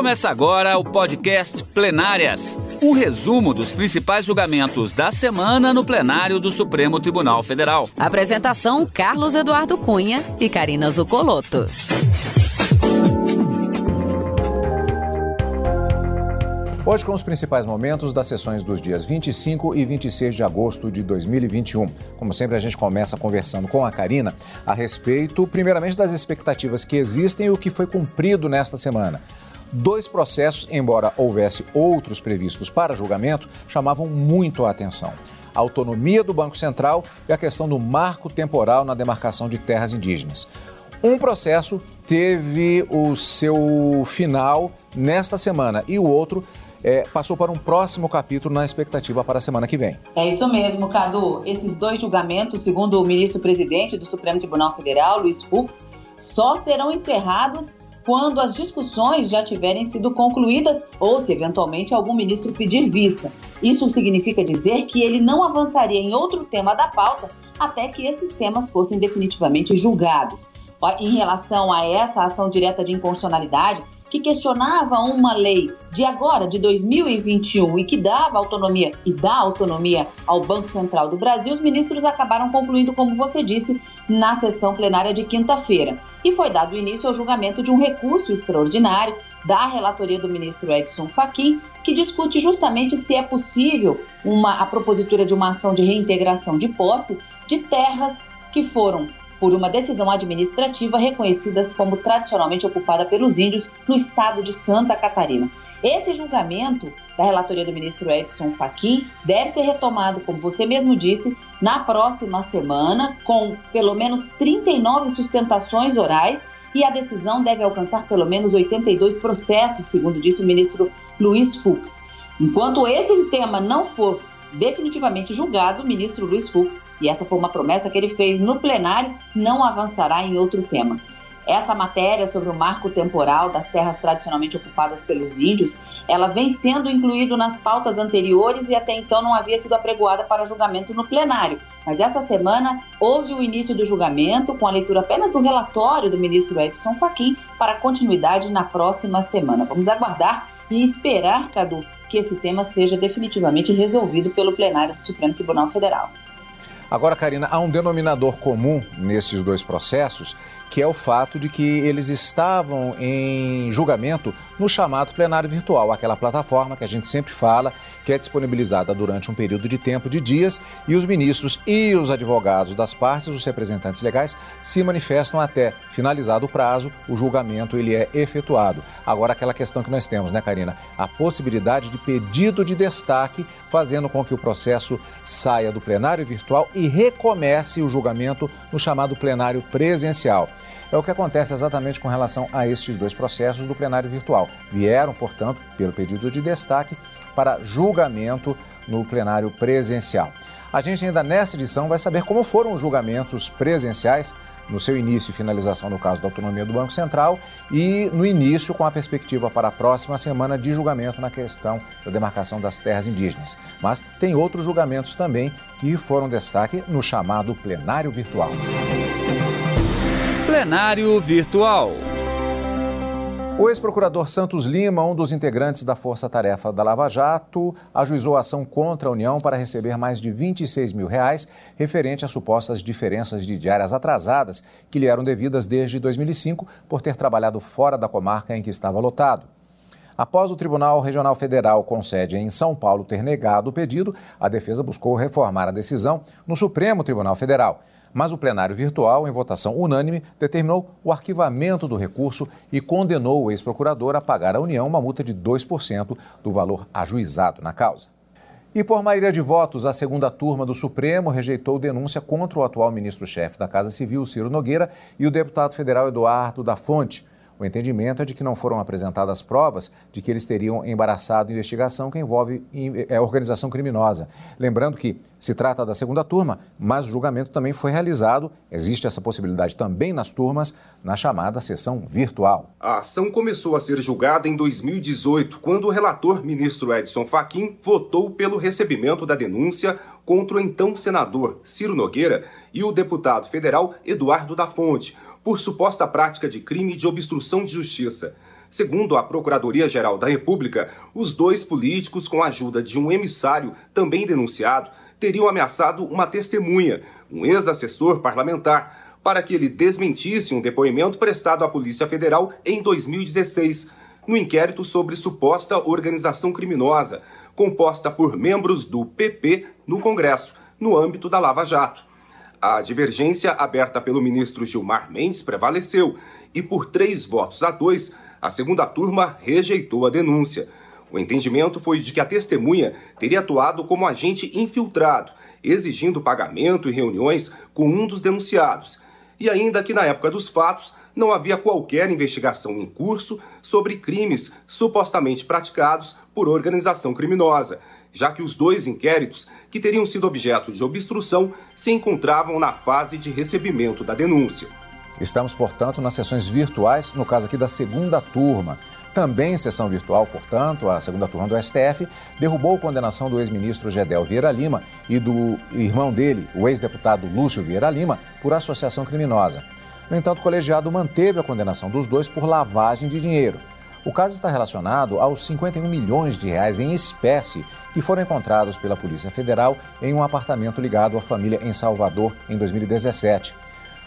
Começa agora o podcast Plenárias um resumo dos principais julgamentos da semana no plenário do Supremo Tribunal Federal. Apresentação: Carlos Eduardo Cunha e Karina Zucolotto. Hoje com os principais momentos das sessões dos dias 25 e 26 de agosto de 2021. Como sempre, a gente começa conversando com a Karina a respeito, primeiramente, das expectativas que existem e o que foi cumprido nesta semana. Dois processos, embora houvesse outros previstos para julgamento, chamavam muito a atenção. A autonomia do Banco Central e a questão do marco temporal na demarcação de terras indígenas. Um processo teve o seu final nesta semana e o outro é, passou para um próximo capítulo na expectativa para a semana que vem. É isso mesmo, Cadu. Esses dois julgamentos, segundo o ministro-presidente do Supremo Tribunal Federal, Luiz Fux, só serão encerrados quando as discussões já tiverem sido concluídas ou se eventualmente algum ministro pedir vista. Isso significa dizer que ele não avançaria em outro tema da pauta até que esses temas fossem definitivamente julgados. Em relação a essa ação direta de inconstitucionalidade, que questionava uma lei de agora, de 2021, e que dava autonomia e dá autonomia ao Banco Central do Brasil, os ministros acabaram concluindo, como você disse, na sessão plenária de quinta-feira. E foi dado início ao julgamento de um recurso extraordinário da relatoria do ministro Edson Fachin, que discute justamente se é possível uma, a propositura de uma ação de reintegração de posse de terras que foram por uma decisão administrativa reconhecidas como tradicionalmente ocupada pelos índios no estado de Santa Catarina. Esse julgamento da relatoria do ministro Edson Fachin deve ser retomado, como você mesmo disse, na próxima semana, com pelo menos 39 sustentações orais e a decisão deve alcançar pelo menos 82 processos, segundo disse o ministro Luiz Fux. Enquanto esse tema não for definitivamente julgado, o ministro Luiz Fux, e essa foi uma promessa que ele fez no plenário, não avançará em outro tema. Essa matéria sobre o marco temporal das terras tradicionalmente ocupadas pelos índios, ela vem sendo incluído nas pautas anteriores e até então não havia sido apregoada para julgamento no plenário. Mas essa semana houve o início do julgamento com a leitura apenas do relatório do ministro Edson Fachin para continuidade na próxima semana. Vamos aguardar e esperar, Cadu, que esse tema seja definitivamente resolvido pelo plenário do Supremo Tribunal Federal. Agora, Karina, há um denominador comum nesses dois processos, que é o fato de que eles estavam em julgamento no chamado plenário virtual, aquela plataforma que a gente sempre fala que é disponibilizada durante um período de tempo de dias e os ministros e os advogados das partes, os representantes legais, se manifestam até finalizado o prazo, o julgamento ele é efetuado. Agora aquela questão que nós temos, né, Karina? A possibilidade de pedido de destaque, fazendo com que o processo saia do plenário virtual e recomece o julgamento no chamado plenário presencial. É o que acontece exatamente com relação a estes dois processos do plenário virtual. Vieram, portanto, pelo pedido de destaque, para julgamento no plenário presencial. A gente ainda nessa edição vai saber como foram os julgamentos presenciais no seu início e finalização no caso da autonomia do Banco Central e no início com a perspectiva para a próxima semana de julgamento na questão da demarcação das terras indígenas. Mas tem outros julgamentos também que foram destaque no chamado plenário virtual. Plenário virtual. O ex-procurador Santos Lima, um dos integrantes da Força Tarefa da Lava Jato, ajuizou a ação contra a União para receber mais de 26 mil reais referente a supostas diferenças de diárias atrasadas que lhe eram devidas desde 2005 por ter trabalhado fora da comarca em que estava lotado. Após o Tribunal Regional Federal com sede em São Paulo ter negado o pedido, a defesa buscou reformar a decisão no Supremo Tribunal Federal. Mas o plenário virtual, em votação unânime, determinou o arquivamento do recurso e condenou o ex-procurador a pagar à União uma multa de 2% do valor ajuizado na causa. E por maioria de votos, a segunda turma do Supremo rejeitou denúncia contra o atual ministro-chefe da Casa Civil, Ciro Nogueira, e o deputado federal Eduardo da Fonte, o entendimento é de que não foram apresentadas provas de que eles teriam embaraçado investigação que envolve é, organização criminosa. Lembrando que se trata da segunda turma, mas o julgamento também foi realizado, existe essa possibilidade também nas turmas, na chamada sessão virtual. A ação começou a ser julgada em 2018, quando o relator ministro Edson Fachin votou pelo recebimento da denúncia contra o então senador Ciro Nogueira e o deputado federal Eduardo da Fonte por suposta prática de crime de obstrução de justiça. Segundo a Procuradoria-Geral da República, os dois políticos, com a ajuda de um emissário também denunciado, teriam ameaçado uma testemunha, um ex-assessor parlamentar, para que ele desmentisse um depoimento prestado à Polícia Federal em 2016, no inquérito sobre suposta organização criminosa, composta por membros do PP no Congresso, no âmbito da Lava Jato. A divergência aberta pelo ministro Gilmar Mendes prevaleceu e, por três votos a dois, a segunda turma rejeitou a denúncia. O entendimento foi de que a testemunha teria atuado como agente infiltrado, exigindo pagamento e reuniões com um dos denunciados, e ainda que na época dos fatos não havia qualquer investigação em curso sobre crimes supostamente praticados por organização criminosa, já que os dois inquéritos que teriam sido objeto de obstrução se encontravam na fase de recebimento da denúncia. Estamos, portanto, nas sessões virtuais, no caso aqui da segunda turma. Também em sessão virtual, portanto, a segunda turma do STF derrubou a condenação do ex-ministro Gedel Vieira Lima e do irmão dele, o ex-deputado Lúcio Vieira Lima, por associação criminosa. No entanto, o colegiado manteve a condenação dos dois por lavagem de dinheiro. O caso está relacionado aos 51 milhões de reais em espécie que foram encontrados pela Polícia Federal em um apartamento ligado à família em Salvador em 2017.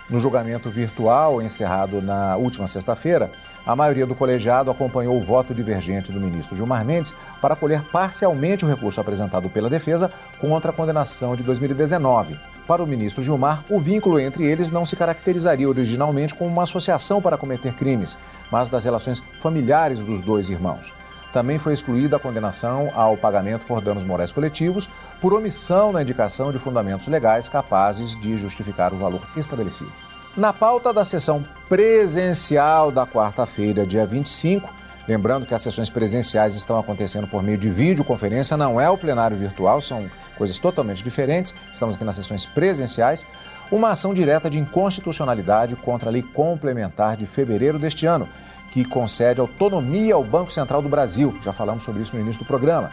No julgamento virtual encerrado na última sexta-feira, a maioria do colegiado acompanhou o voto divergente do ministro Gilmar Mendes para acolher parcialmente o recurso apresentado pela defesa contra a condenação de 2019. Para o ministro Gilmar, o vínculo entre eles não se caracterizaria originalmente como uma associação para cometer crimes, mas das relações familiares dos dois irmãos. Também foi excluída a condenação ao pagamento por danos morais coletivos por omissão na indicação de fundamentos legais capazes de justificar o valor estabelecido. Na pauta da sessão presencial da quarta-feira, dia 25, lembrando que as sessões presenciais estão acontecendo por meio de videoconferência, não é o plenário virtual, são coisas totalmente diferentes. Estamos aqui nas sessões presenciais. Uma ação direta de inconstitucionalidade contra a lei complementar de fevereiro deste ano, que concede autonomia ao Banco Central do Brasil. Já falamos sobre isso no início do programa.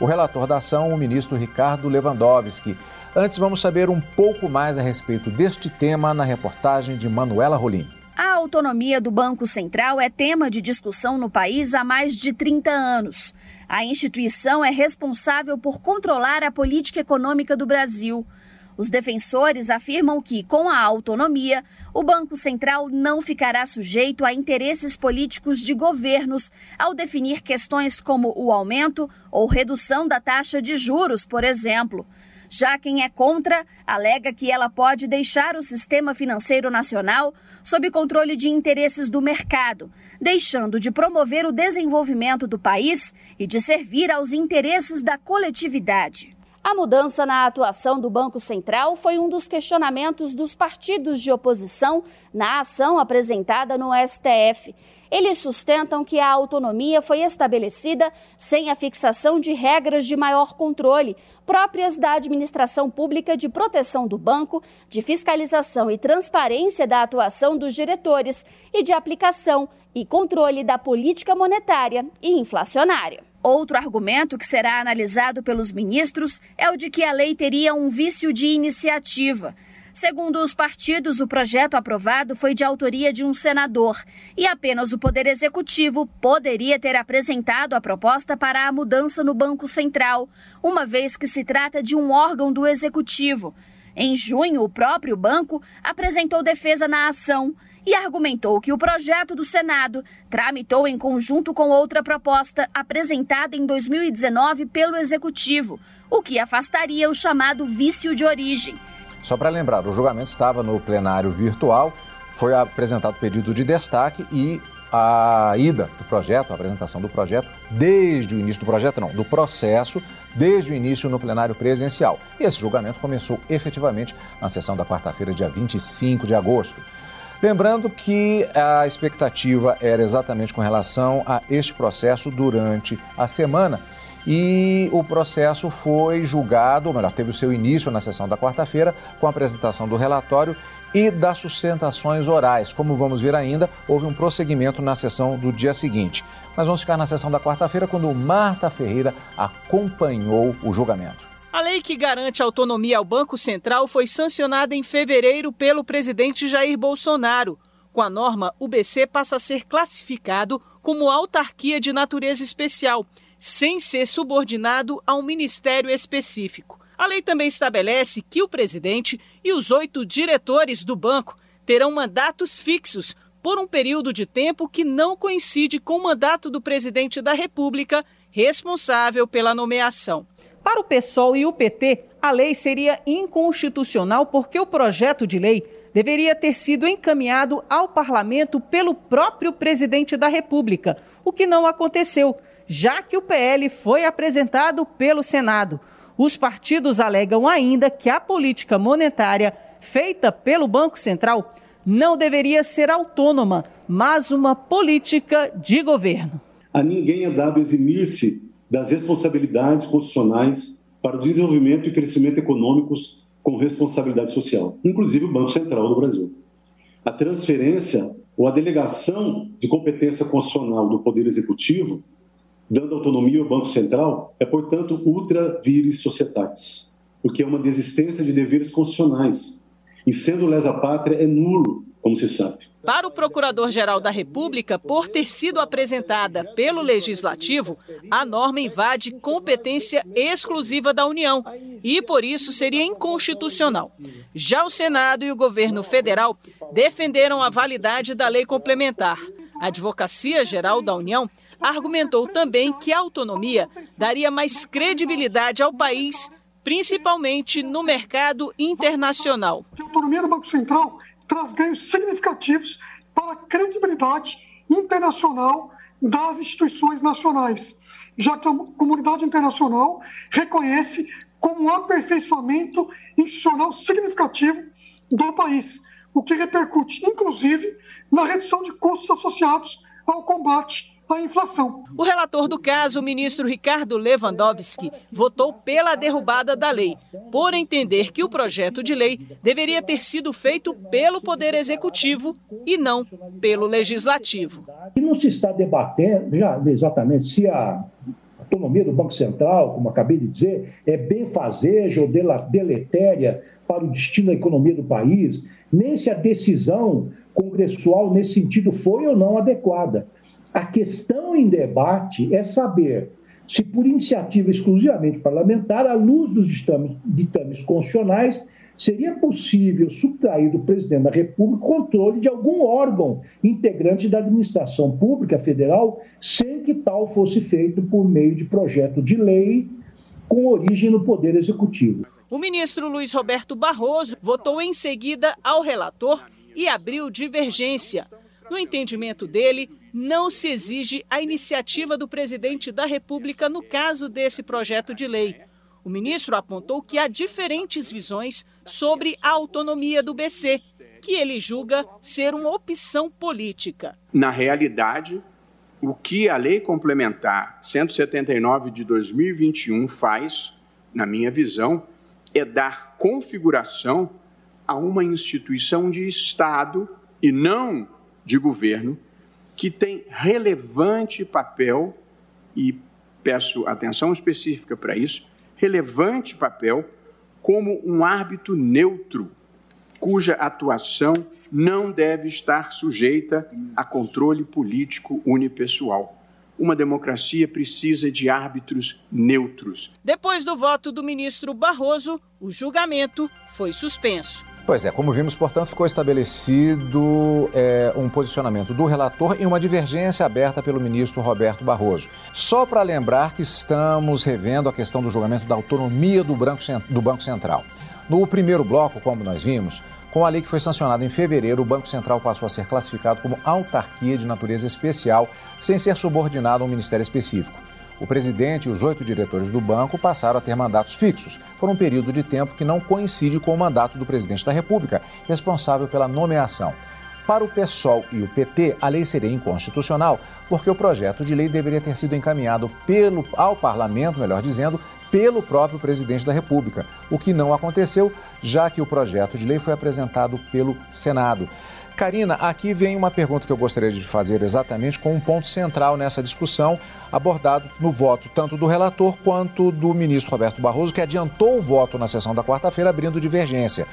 O relator da ação, o ministro Ricardo Lewandowski. Antes, vamos saber um pouco mais a respeito deste tema na reportagem de Manuela Rolim. A autonomia do Banco Central é tema de discussão no país há mais de 30 anos. A instituição é responsável por controlar a política econômica do Brasil. Os defensores afirmam que, com a autonomia, o Banco Central não ficará sujeito a interesses políticos de governos ao definir questões como o aumento ou redução da taxa de juros, por exemplo. Já quem é contra alega que ela pode deixar o sistema financeiro nacional sob controle de interesses do mercado, deixando de promover o desenvolvimento do país e de servir aos interesses da coletividade. A mudança na atuação do Banco Central foi um dos questionamentos dos partidos de oposição na ação apresentada no STF. Eles sustentam que a autonomia foi estabelecida sem a fixação de regras de maior controle, próprias da administração pública de proteção do banco, de fiscalização e transparência da atuação dos diretores e de aplicação e controle da política monetária e inflacionária. Outro argumento que será analisado pelos ministros é o de que a lei teria um vício de iniciativa. Segundo os partidos, o projeto aprovado foi de autoria de um senador e apenas o Poder Executivo poderia ter apresentado a proposta para a mudança no Banco Central, uma vez que se trata de um órgão do Executivo. Em junho, o próprio banco apresentou defesa na ação e argumentou que o projeto do Senado tramitou em conjunto com outra proposta apresentada em 2019 pelo Executivo, o que afastaria o chamado vício de origem. Só para lembrar, o julgamento estava no plenário virtual, foi apresentado pedido de destaque e a ida do projeto, a apresentação do projeto, desde o início do projeto, não, do processo, desde o início no plenário presencial. E esse julgamento começou efetivamente na sessão da quarta-feira, dia 25 de agosto. Lembrando que a expectativa era exatamente com relação a este processo durante a semana. E o processo foi julgado, ou melhor, teve o seu início na sessão da quarta-feira, com a apresentação do relatório e das sustentações orais. Como vamos ver ainda, houve um prosseguimento na sessão do dia seguinte. Mas vamos ficar na sessão da quarta-feira, quando Marta Ferreira acompanhou o julgamento. A lei que garante autonomia ao Banco Central foi sancionada em fevereiro pelo presidente Jair Bolsonaro, Com a norma, o BC passa a ser classificado como autarquia de natureza especial, sem ser subordinado a um ministério específico. A lei também estabelece que o presidente e os oito diretores do banco terão mandatos fixos por um período de tempo que não coincide com o mandato do presidente da República, responsável pela nomeação. Para o PSOL e o PT, a lei seria inconstitucional porque o projeto de lei deveria ter sido encaminhado ao parlamento pelo próprio presidente da República, o que não aconteceu, já que o PL foi apresentado pelo Senado. Os partidos alegam ainda que a política monetária feita pelo Banco Central não deveria ser autônoma, mas uma política de governo. A ninguém é dado eximir-se das responsabilidades constitucionais para o desenvolvimento e crescimento econômicos com responsabilidade social, inclusive o Banco Central do Brasil. A transferência ou a delegação de competência constitucional do Poder Executivo, dando autonomia ao Banco Central, é, portanto, ultra vires societatis, porque é uma desistência de deveres constitucionais. E sendo lesa pátria, é nulo como se sabe. Para o Procurador-Geral da República, por ter sido apresentada pelo Legislativo, a norma invade competência exclusiva da União e, por isso, seria inconstitucional. Já o Senado e o governo federal defenderam a validade da lei complementar. A Advocacia Geral da União argumentou também que a autonomia daria mais credibilidade ao país, principalmente no mercado internacional. A autonomia do Banco Central traz ganhos significativos para a credibilidade internacional das instituições nacionais, já que a comunidade internacional reconhece como um aperfeiçoamento institucional significativo do país, o que repercute, inclusive, na redução de custos associados ao combate a inflação. O relator do caso, o ministro Ricardo Lewandowski, votou pela derrubada da lei, por entender que o projeto de lei deveria ter sido feito pelo Poder Executivo e não pelo Legislativo. E não se está debatendo já exatamente se a autonomia do Banco Central, como acabei de dizer, é benfazeja ou deletéria para o destino da economia do país, nem se a decisão congressual nesse sentido foi ou não adequada. A questão em debate é saber se, por iniciativa exclusivamente parlamentar, à luz dos ditames, constitucionais, seria possível subtrair do presidente da República o controle de algum órgão integrante da administração pública federal, sem que tal fosse feito por meio de projeto de lei com origem no Poder Executivo. O ministro Luiz Roberto Barroso votou em seguida ao relator e abriu divergência. No entendimento dele, não se exige a iniciativa do presidente da República no caso desse projeto de lei. O ministro apontou que há diferentes visões sobre a autonomia do BC, que ele julga ser uma opção política. Na realidade, o que a Lei Complementar 179 de 2021 faz, na minha visão, é dar configuração a uma instituição de Estado e não de governo que tem relevante papel, e peço atenção específica para isso, relevante papel como um árbitro neutro, cuja atuação não deve estar sujeita a controle político unipessoal. Uma democracia precisa de árbitros neutros. Depois do voto do ministro Barroso, o julgamento foi suspenso. Pois é, como vimos, portanto, ficou estabelecido é, um posicionamento do relator e uma divergência aberta pelo ministro Roberto Barroso. Só para lembrar que estamos revendo a questão do julgamento da autonomia do, do Banco Central. No primeiro bloco, como nós vimos, com a lei que foi sancionada em fevereiro, o Banco Central passou a ser classificado como autarquia de natureza especial, sem ser subordinado a um ministério específico. O presidente e os oito diretores do banco passaram a ter mandatos fixos, por um período de tempo que não coincide com o mandato do presidente da República, responsável pela nomeação. Para o PSOL e o PT, a lei seria inconstitucional, porque o projeto de lei deveria ter sido encaminhado pelo, ao parlamento, melhor dizendo, pelo próprio presidente da República, o que não aconteceu, já que o projeto de lei foi apresentado pelo Senado. Karina, aqui vem uma pergunta que eu gostaria de fazer exatamente com um ponto central nessa discussão, abordado no voto tanto do relator quanto do ministro Roberto Barroso, que adiantou o voto na sessão da quarta-feira, abrindo divergência.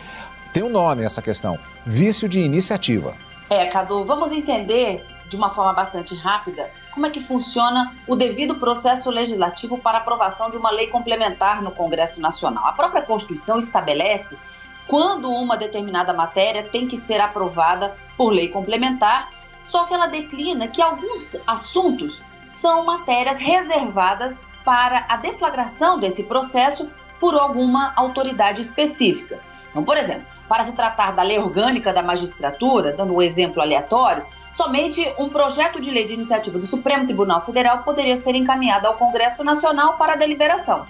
Tem um nome essa questão: vício de iniciativa. É, Cadu, vamos entender de uma forma bastante rápida como é que funciona o devido processo legislativo para aprovação de uma lei complementar no Congresso Nacional. A própria Constituição estabelece quando uma determinada matéria tem que ser aprovada por lei complementar, só que ela declina que alguns assuntos são matérias reservadas para a deflagração desse processo por alguma autoridade específica. Então, por exemplo, para se tratar da lei orgânica da magistratura, dando um exemplo aleatório, somente um projeto de lei de iniciativa do Supremo Tribunal Federal poderia ser encaminhado ao Congresso Nacional para deliberação.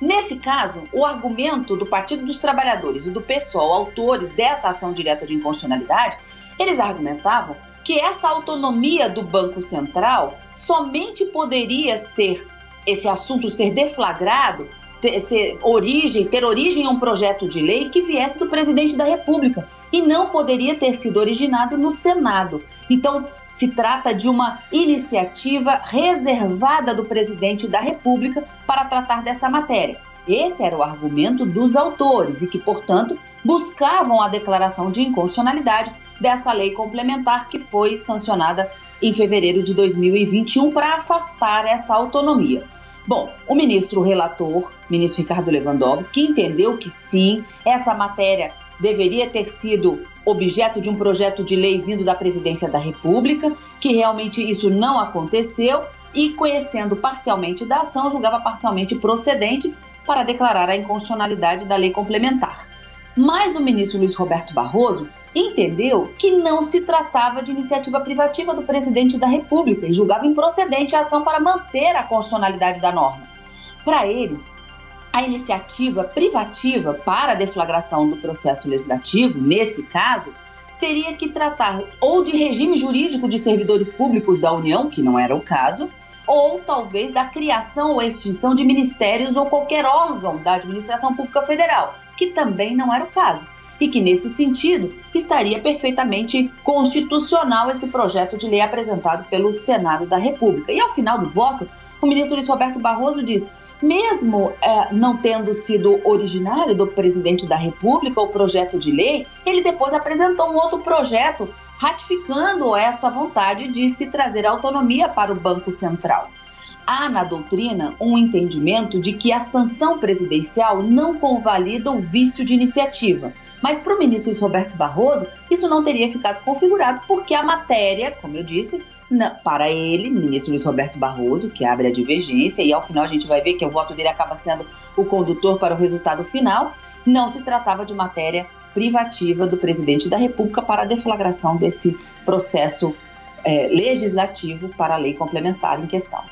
Nesse caso, o argumento do Partido dos Trabalhadores e do PSOL, autores dessa ação direta de inconstitucionalidade, eles argumentavam que essa autonomia do Banco Central somente poderia ser esse assunto ser deflagrado, ter, ser origem, ter origem em um projeto de lei que viesse do presidente da República e não poderia ter sido originado no Senado. Então, se trata de uma iniciativa reservada do presidente da República para tratar dessa matéria. Esse era o argumento dos autores e que, portanto, buscavam a declaração de inconstitucionalidade dessa lei complementar que foi sancionada em fevereiro de 2021 para afastar essa autonomia. Bom, o ministro relator, ministro Ricardo Lewandowski, entendeu que sim, essa matéria deveria ter sido objeto de um projeto de lei vindo da presidência da República, que realmente isso não aconteceu e, conhecendo parcialmente da ação, julgava parcialmente procedente para declarar a inconstitucionalidade da lei complementar. Mas o ministro Luiz Roberto Barroso entendeu que não se tratava de iniciativa privativa do presidente da República e julgava improcedente a ação para manter a constitucionalidade da norma. Para ele, a iniciativa privativa para a deflagração do processo legislativo, nesse caso, teria que tratar ou de regime jurídico de servidores públicos da União, que não era o caso, ou talvez da criação ou extinção de ministérios ou qualquer órgão da administração pública federal, que também não era o caso. E que, nesse sentido, estaria perfeitamente constitucional esse projeto de lei apresentado pelo Senado da República. E ao final do voto, o ministro Luiz Roberto Barroso disse: mesmo é, não tendo sido originário do presidente da República o projeto de lei, ele depois apresentou um outro projeto ratificando essa vontade de se trazer autonomia para o Banco Central. Há na doutrina um entendimento de que a sanção presidencial não convalida o vício de iniciativa. Mas para o ministro Roberto Barroso, isso não teria ficado configurado, porque a matéria, como eu disse, para ele, ministro Luiz Roberto Barroso, que abre a divergência, e ao final a gente vai ver que o voto dele acaba sendo o condutor para o resultado final, não se tratava de matéria privativa do presidente da República para a deflagração desse processo é, legislativo para a lei complementar em questão.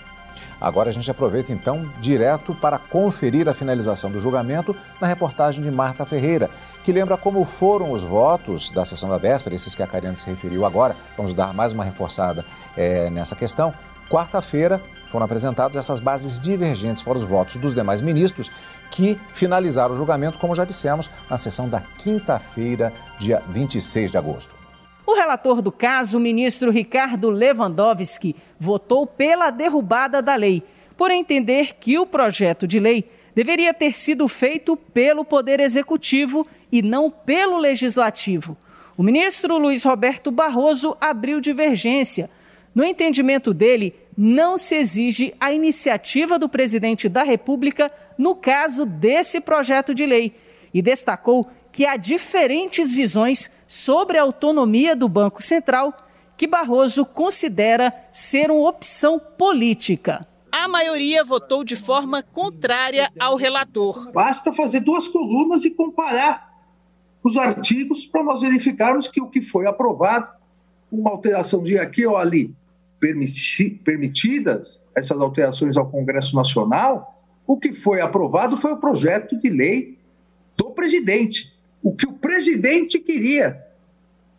Agora a gente aproveita então direto para conferir a finalização do julgamento na reportagem de Marta Ferreira, que lembra como foram os votos da sessão da véspera, esses que a Cariana se referiu agora. Vamos dar mais uma reforçada é, nessa questão. Quarta-feira foram apresentadas essas bases divergentes para os votos dos demais ministros que finalizaram o julgamento, como já dissemos, na sessão da quinta-feira, dia 26 de agosto. O relator do caso, o ministro Ricardo Lewandowski, votou pela derrubada da lei, por entender que o projeto de lei deveria ter sido feito pelo Poder Executivo e não pelo Legislativo. O ministro Luiz Roberto Barroso abriu divergência. No entendimento dele, não se exige a iniciativa do presidente da República no caso desse projeto de lei e destacou que há diferentes visões sobre a autonomia do Banco Central, que Barroso considera ser uma opção política. A maioria votou de forma contrária ao relator. Basta fazer duas colunas e comparar os artigos para nós verificarmos que o que foi aprovado, uma alteração de aqui ou ali, permiti permitidas essas alterações ao Congresso Nacional, o que foi aprovado foi o projeto de lei do presidente o que o presidente queria.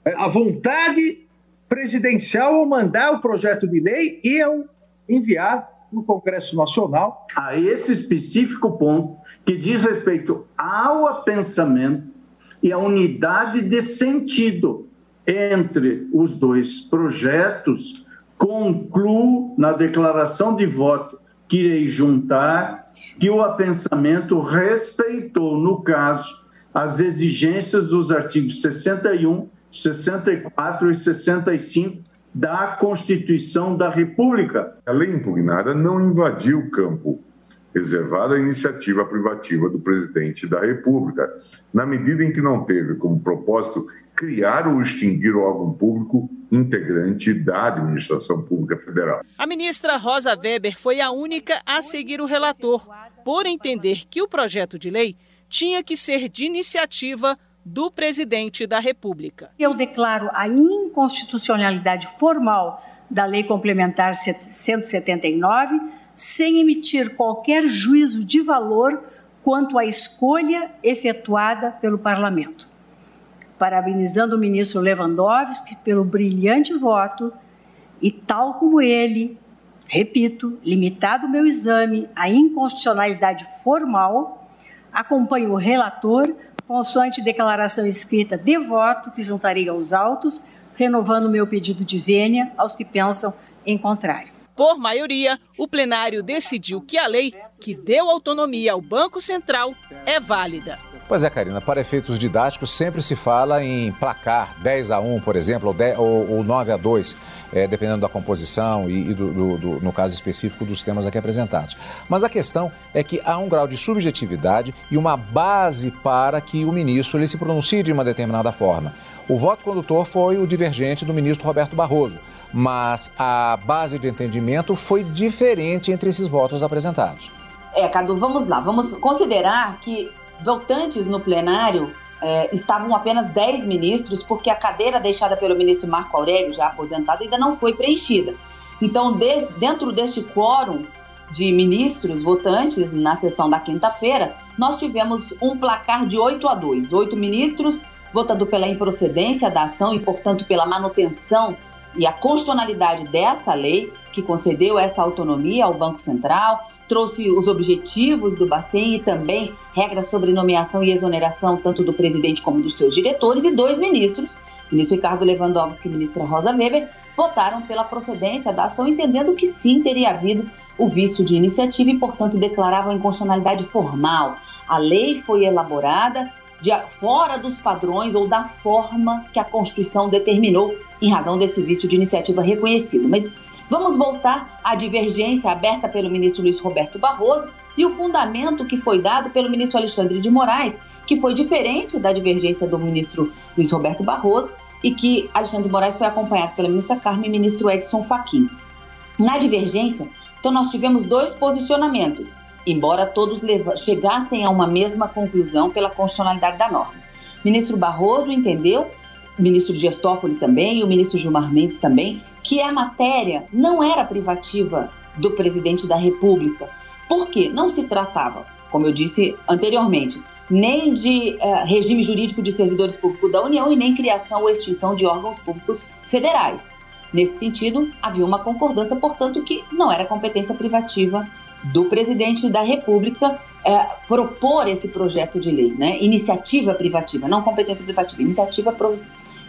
É, a vontade presidencial ao mandar o projeto de lei e ao enviar no Congresso Nacional. A esse específico ponto que diz respeito ao pensamento e à unidade de sentido entre os dois projetos, concluo na declaração de voto que irei juntar que o apensamento respeitou, no caso, as exigências dos artigos 61 64 e 65 da Constituição da República. A lei impugnada não invadiu o campo reservado à iniciativa privativa do presidente da República, na medida em que não teve como propósito criar ou extinguir o órgão público integrante da administração pública federal. A ministra Rosa Weber foi a única a seguir o relator, por entender que o projeto de lei tinha que ser de iniciativa do presidente da República. Eu declaro a inconstitucionalidade formal da Lei Complementar 179, sem emitir qualquer juízo de valor quanto à escolha efetuada pelo Parlamento. Parabenizando o ministro Lewandowski pelo brilhante voto e, tal como ele, repito, limitado meu exame à inconstitucionalidade formal, acompanho o relator consoante declaração escrita de voto que juntarei aos autos, renovando meu pedido de vênia aos que pensam em contrário. Por maioria, o plenário decidiu que a lei que deu autonomia ao Banco Central é válida. Pois é, Karina, para efeitos didáticos sempre se fala em placar 10 a 1, por exemplo, ou, 10, ou, ou 9 a 2, é, dependendo da composição e, e do, do, do, no caso específico dos temas aqui apresentados. Mas a questão é que há um grau de subjetividade e uma base para que o ministro ele se pronuncie de uma determinada forma. O voto condutor foi o divergente do ministro Roberto Barroso, mas a base de entendimento foi diferente entre esses votos apresentados. É, Cadu, vamos lá. Vamos considerar que votantes no plenário é, estavam apenas 10 ministros, porque a cadeira deixada pelo ministro Marco Aurélio, já aposentado, ainda não foi preenchida. Então, dentro deste quórum de ministros votantes, na sessão da quinta-feira, nós tivemos um placar de 8 a 2. Oito ministros votando pela improcedência da ação e, portanto, pela manutenção e a constitucionalidade dessa lei que concedeu essa autonomia ao Banco Central, trouxe os objetivos do Bacen e também regras sobre nomeação e exoneração tanto do presidente como dos seus diretores e dois ministros, ministro Ricardo Lewandowski e ministra Rosa Weber, votaram pela procedência da ação, entendendo que sim teria havido o vício de iniciativa e, portanto, declaravam inconstitucionalidade formal. A lei foi elaborada de, fora dos padrões ou da forma que a Constituição determinou em razão desse vício de iniciativa reconhecido. Mas vamos voltar à divergência aberta pelo ministro Luiz Roberto Barroso e o fundamento que foi dado pelo ministro Alexandre de Moraes, que foi diferente da divergência do ministro Luiz Roberto Barroso e que Alexandre de Moraes foi acompanhado pela ministra Carmen e ministro Edson Fachin. Na divergência, então nós tivemos dois posicionamentos embora todos chegassem a uma mesma conclusão pela constitucionalidade da norma. Ministro Barroso entendeu, ministro Dias Toffoli também e o ministro Gilmar Mendes também, que a matéria não era privativa do presidente da República, porque não se tratava, como eu disse anteriormente, nem de uh, regime jurídico de servidores públicos da União e nem criação ou extinção de órgãos públicos federais. Nesse sentido, havia uma concordância, portanto, que não era competência privativa do presidente da República é, propor esse projeto de lei, né? Iniciativa privativa, não competência privativa, iniciativa pro,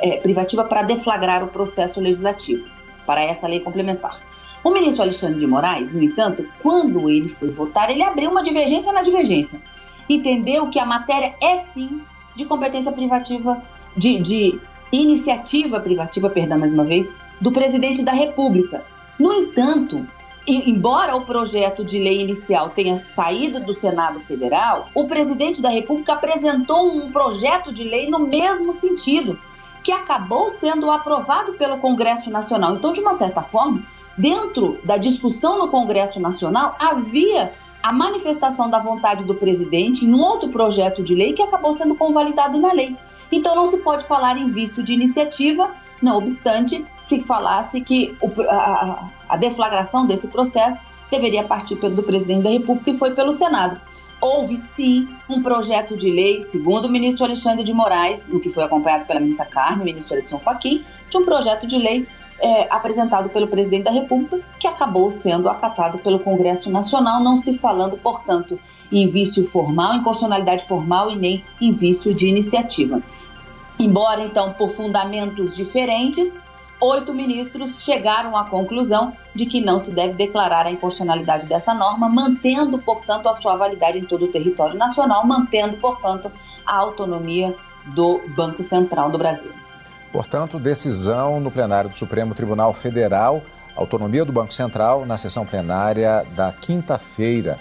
é, privativa para deflagrar o processo legislativo para essa lei complementar. O ministro Alexandre de Moraes, no entanto, quando ele foi votar, ele abriu uma divergência na divergência. Entendeu que a matéria é sim de competência privativa, de, de iniciativa privativa, perdão, mais uma vez, do presidente da República. No entanto, embora o projeto de lei inicial tenha saído do Senado Federal, o presidente da República apresentou um projeto de lei no mesmo sentido, que acabou sendo aprovado pelo Congresso Nacional. Então, de uma certa forma, dentro da discussão no Congresso Nacional, havia a manifestação da vontade do presidente em um outro projeto de lei que acabou sendo convalidado na lei. Então, não se pode falar em vício de iniciativa, não obstante, se falasse que a, deflagração desse processo deveria partir do presidente da República e foi pelo Senado. Houve sim um projeto de lei, segundo o ministro Alexandre de Moraes, no que foi acompanhado pela ministra Carmen, ministro Edson Fachin, de um projeto de lei é, apresentado pelo presidente da República, que acabou sendo acatado pelo Congresso Nacional, não se falando, portanto, em vício formal, em constitucionalidade formal e nem em vício de iniciativa. Embora, então, por fundamentos diferentes, oito ministros chegaram à conclusão de que não se deve declarar a inconstitucionalidade dessa norma, mantendo, portanto, a sua validade em todo o território nacional, mantendo, portanto, a autonomia do Banco Central do Brasil. Portanto, decisão no plenário do Supremo Tribunal Federal, autonomia do Banco Central, na sessão plenária da quinta-feira.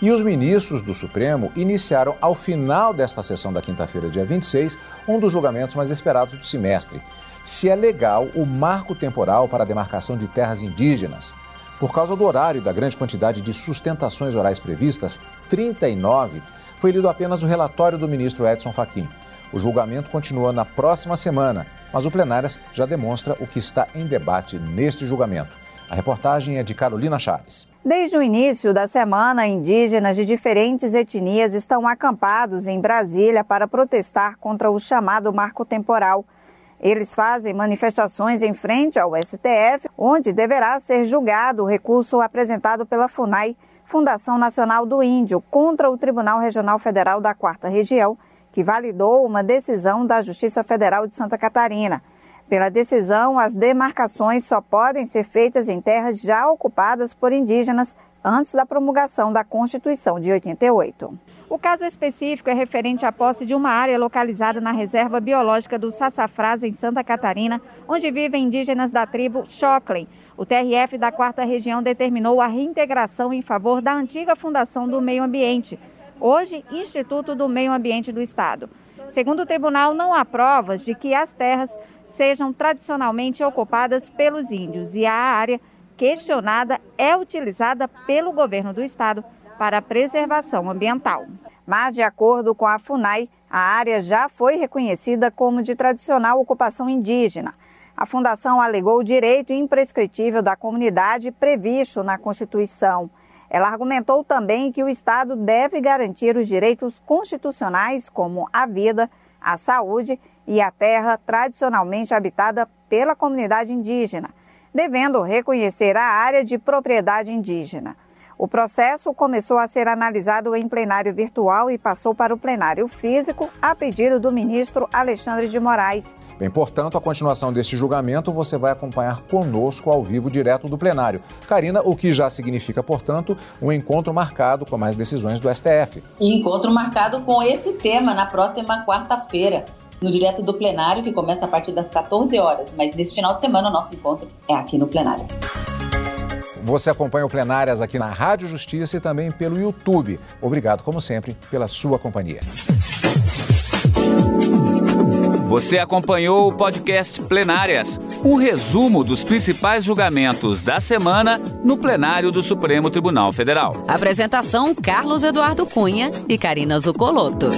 E os ministros do Supremo iniciaram, ao final desta sessão da quinta-feira, dia 26, um dos julgamentos mais esperados do semestre. Se é legal o marco temporal para a demarcação de terras indígenas. Por causa do horário e da grande quantidade de sustentações orais previstas, 39, foi lido apenas o relatório do ministro Edson Fachin. O julgamento continua na próxima semana, mas o Plenárias já demonstra o que está em debate neste julgamento. A reportagem é de Carolina Chaves. Desde o início da semana, indígenas de diferentes etnias estão acampados em Brasília para protestar contra o chamado marco temporal. Eles fazem manifestações em frente ao STF, onde deverá ser julgado o recurso apresentado pela FUNAI, Fundação Nacional do Índio, contra o Tribunal Regional Federal da Quarta Região, que validou uma decisão da Justiça Federal de Santa Catarina. Pela decisão, as demarcações só podem ser feitas em terras já ocupadas por indígenas antes da promulgação da Constituição de 88. O caso específico é referente à posse de uma área localizada na Reserva Biológica do Sassafrás, em Santa Catarina, onde vivem indígenas da tribo Xoclen. O TRF da quarta região determinou a reintegração em favor da antiga Fundação do Meio Ambiente, hoje Instituto do Meio Ambiente do Estado. Segundo o tribunal, não há provas de que as terras sejam tradicionalmente ocupadas pelos índios e a área questionada é utilizada pelo governo do estado para a preservação ambiental. Mas, de acordo com a FUNAI, a área já foi reconhecida como de tradicional ocupação indígena. A fundação alegou o direito imprescritível da comunidade previsto na Constituição. Ela argumentou também que o Estado deve garantir os direitos constitucionais, como a vida, a saúde e a terra tradicionalmente habitada pela comunidade indígena, devendo reconhecer a área de propriedade indígena. O processo começou a ser analisado em plenário virtual e passou para o plenário físico a pedido do ministro Alexandre de Moraes. Bem, portanto, a continuação deste julgamento você vai acompanhar conosco ao vivo, direto do plenário. Karina, o que já significa, portanto, um encontro marcado com mais decisões do STF. encontro marcado com esse tema na próxima quarta-feira no direto do plenário, que começa a partir das 14 horas. Mas nesse final de semana, o nosso encontro é aqui no Plenárias. Você acompanha o Plenárias aqui na Rádio Justiça e também pelo YouTube. Obrigado, como sempre, pela sua companhia. Você acompanhou o podcast Plenárias, um resumo dos principais julgamentos da semana no plenário do Supremo Tribunal Federal. Apresentação: Carlos Eduardo Cunha e Karina Zucolotto.